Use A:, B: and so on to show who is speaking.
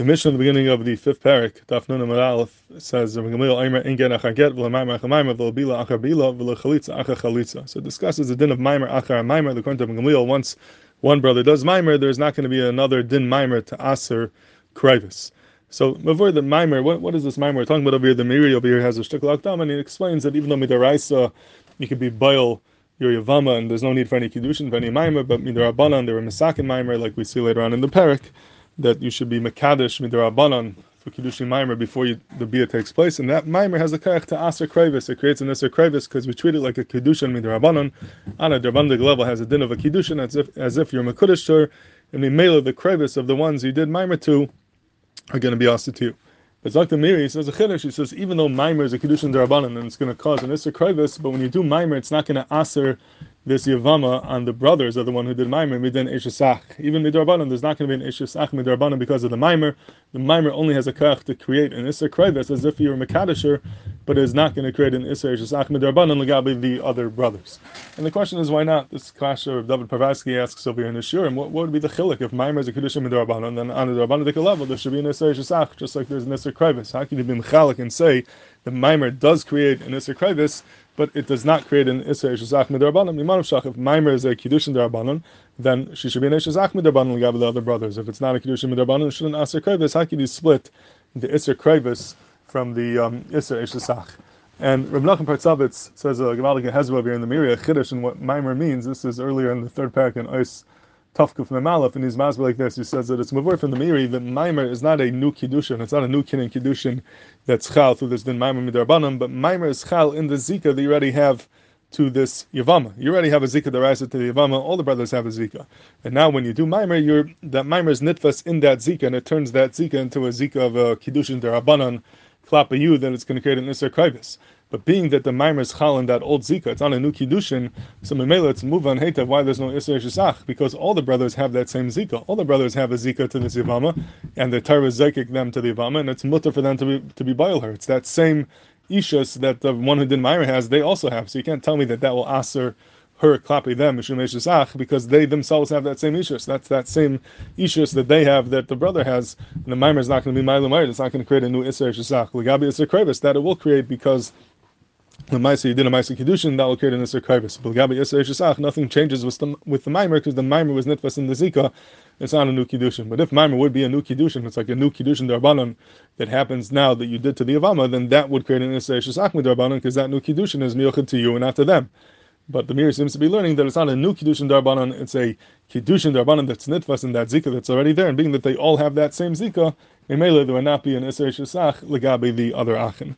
A: The Mishnah in the beginning of the fifth parak, Daf Nun Amar Aleph, says, "Gamliel Aimer Ein Gen Achar Get V'Lemaimer Achar Maimer V'Lebila Achar Bila V'Lechalitza Achar Chalitza." So it discusses the din of Maimer Achar Maimer. The according to Gamliel, once one brother does Maimer, there's not going to be another din Maimer to Aser Krivis. So before the Maimer, what, what is this Maimer we're talking about over here? The Meiri over here has a shtickle akdam, and he explains that even though midaraisa you could be boil your yavama, and there's no need for any kedushin for any Maimer, but midarabanan there were misakin Maimer, like we see later on in the parak that you should be mekadesh midrabanan for kiddushin mimer before you, the bia takes place, and that mimer has a kayak to aser krevis. It creates an aser krevis because we treat it like a kiddushin midrabanan. On a drabandig level, has a din of a kiddushin as if as if you're mekudesh and the of the krevis of the ones you did mimer to are going to be aser to you. But Dr. Meiri says a chiddush. He says even though mimer is a kiddushin drabanan and it's going to cause an aser krevis, but when you do mimer, it's not going to aser this Yavama on the brothers of the one who did Maimer, Midin Ishesach. Even Midarbanan, there's not going to be an Ishesach Midarbanan because of the Maimer. The Maimer only has a kach to create an Isser Krevis as if you're a Makadisher, but is not going to create an Isser Ishesach Midarbanan Lagabi the other brothers. And the question is, why not? This question of David Povarsky asks over here in the Shurim, what, what would be the chilik if Maimer is a Kedusha Midarbanan, then on the Darbanan level, there should be an Isser Ishesach, just like there's an Isser Krevis. How can you be Mechalik and say the Maimer does create an Isser Krevis? but it does not create an Isra Shazach Midarbanan. If Maimer is a Kiddushin Darbanan, then she should be an Shazach Midarbanan Gab the other brothers. If it's not a Kiddushin Midarbanan, shouldn't Aser Krevis. How can you split the Isra Krevis from the um, Isra Shazach? And Reb Nachum Partzavitz says a uh, Gemalik Hezbollah here in the Miria Chiddush and what Maimer means. This is earlier in the third parak in Ois Tafkuf Memalef, and he's masber like this. He says that it's mavur from the Meiri that Maimer is not a new kiddushin. It's not a new kin in kiddushin that's chal through this din Maimer midarbanim, but Maimer is chal in the zika that you already have to this Yavama. You already have a Zika deraisa to the Yavama, all the brothers have a Zika. And now when you do Maimer, you're, that Maimer is nitfas in that Zika, and it turns that Zika into a Zika of a Kiddushin derabanan, klapa you, then it's going to create an Isser Krivis. But being that the Maimer is chal in that old Zika, it's on a new Kiddushin, so Memela, it's move on Heitav, why there's no Isser Shesach, because all the brothers have that same Zika. All the brothers have a Zika to this Yavama, and the Torah Zekik them to the Yavama, and it's mutter for them to be, to be boil her. It's that same Ishas that the one who did Maimer has, they also have. So you can't tell me that that will aser her klapi them because they themselves have that same ishus. That's that same ishus that they have that the brother has. And the mimer is not going to be ma'ilum It's not going to create a new iser shesach. Legabi iser krevis that it will create because the Maisa you did a Maisa Kiddushin, that will create an Isser Krivis. But Gabi Isser Shesach, nothing changes with the, with the Maimer because the Maimer was Nitfas in the Zika, it's not a new Kiddushin. But if Maimer would be a new Kiddushin, it's like a new Kiddushin Darbanan that happens now that you did to the Avama, then that would create an Isser Shesach Darbanan because that new Kiddushin is Miochid to you and not to them. But the Mir seems to be learning that it's not a new Kiddushin Darbanan, it's a Kiddushin Darbanan that's Nitfas and that Zika that's already there. And being that they all have that same Zika, Memele, there would not be an Isser Shesach Legabi the other Achin.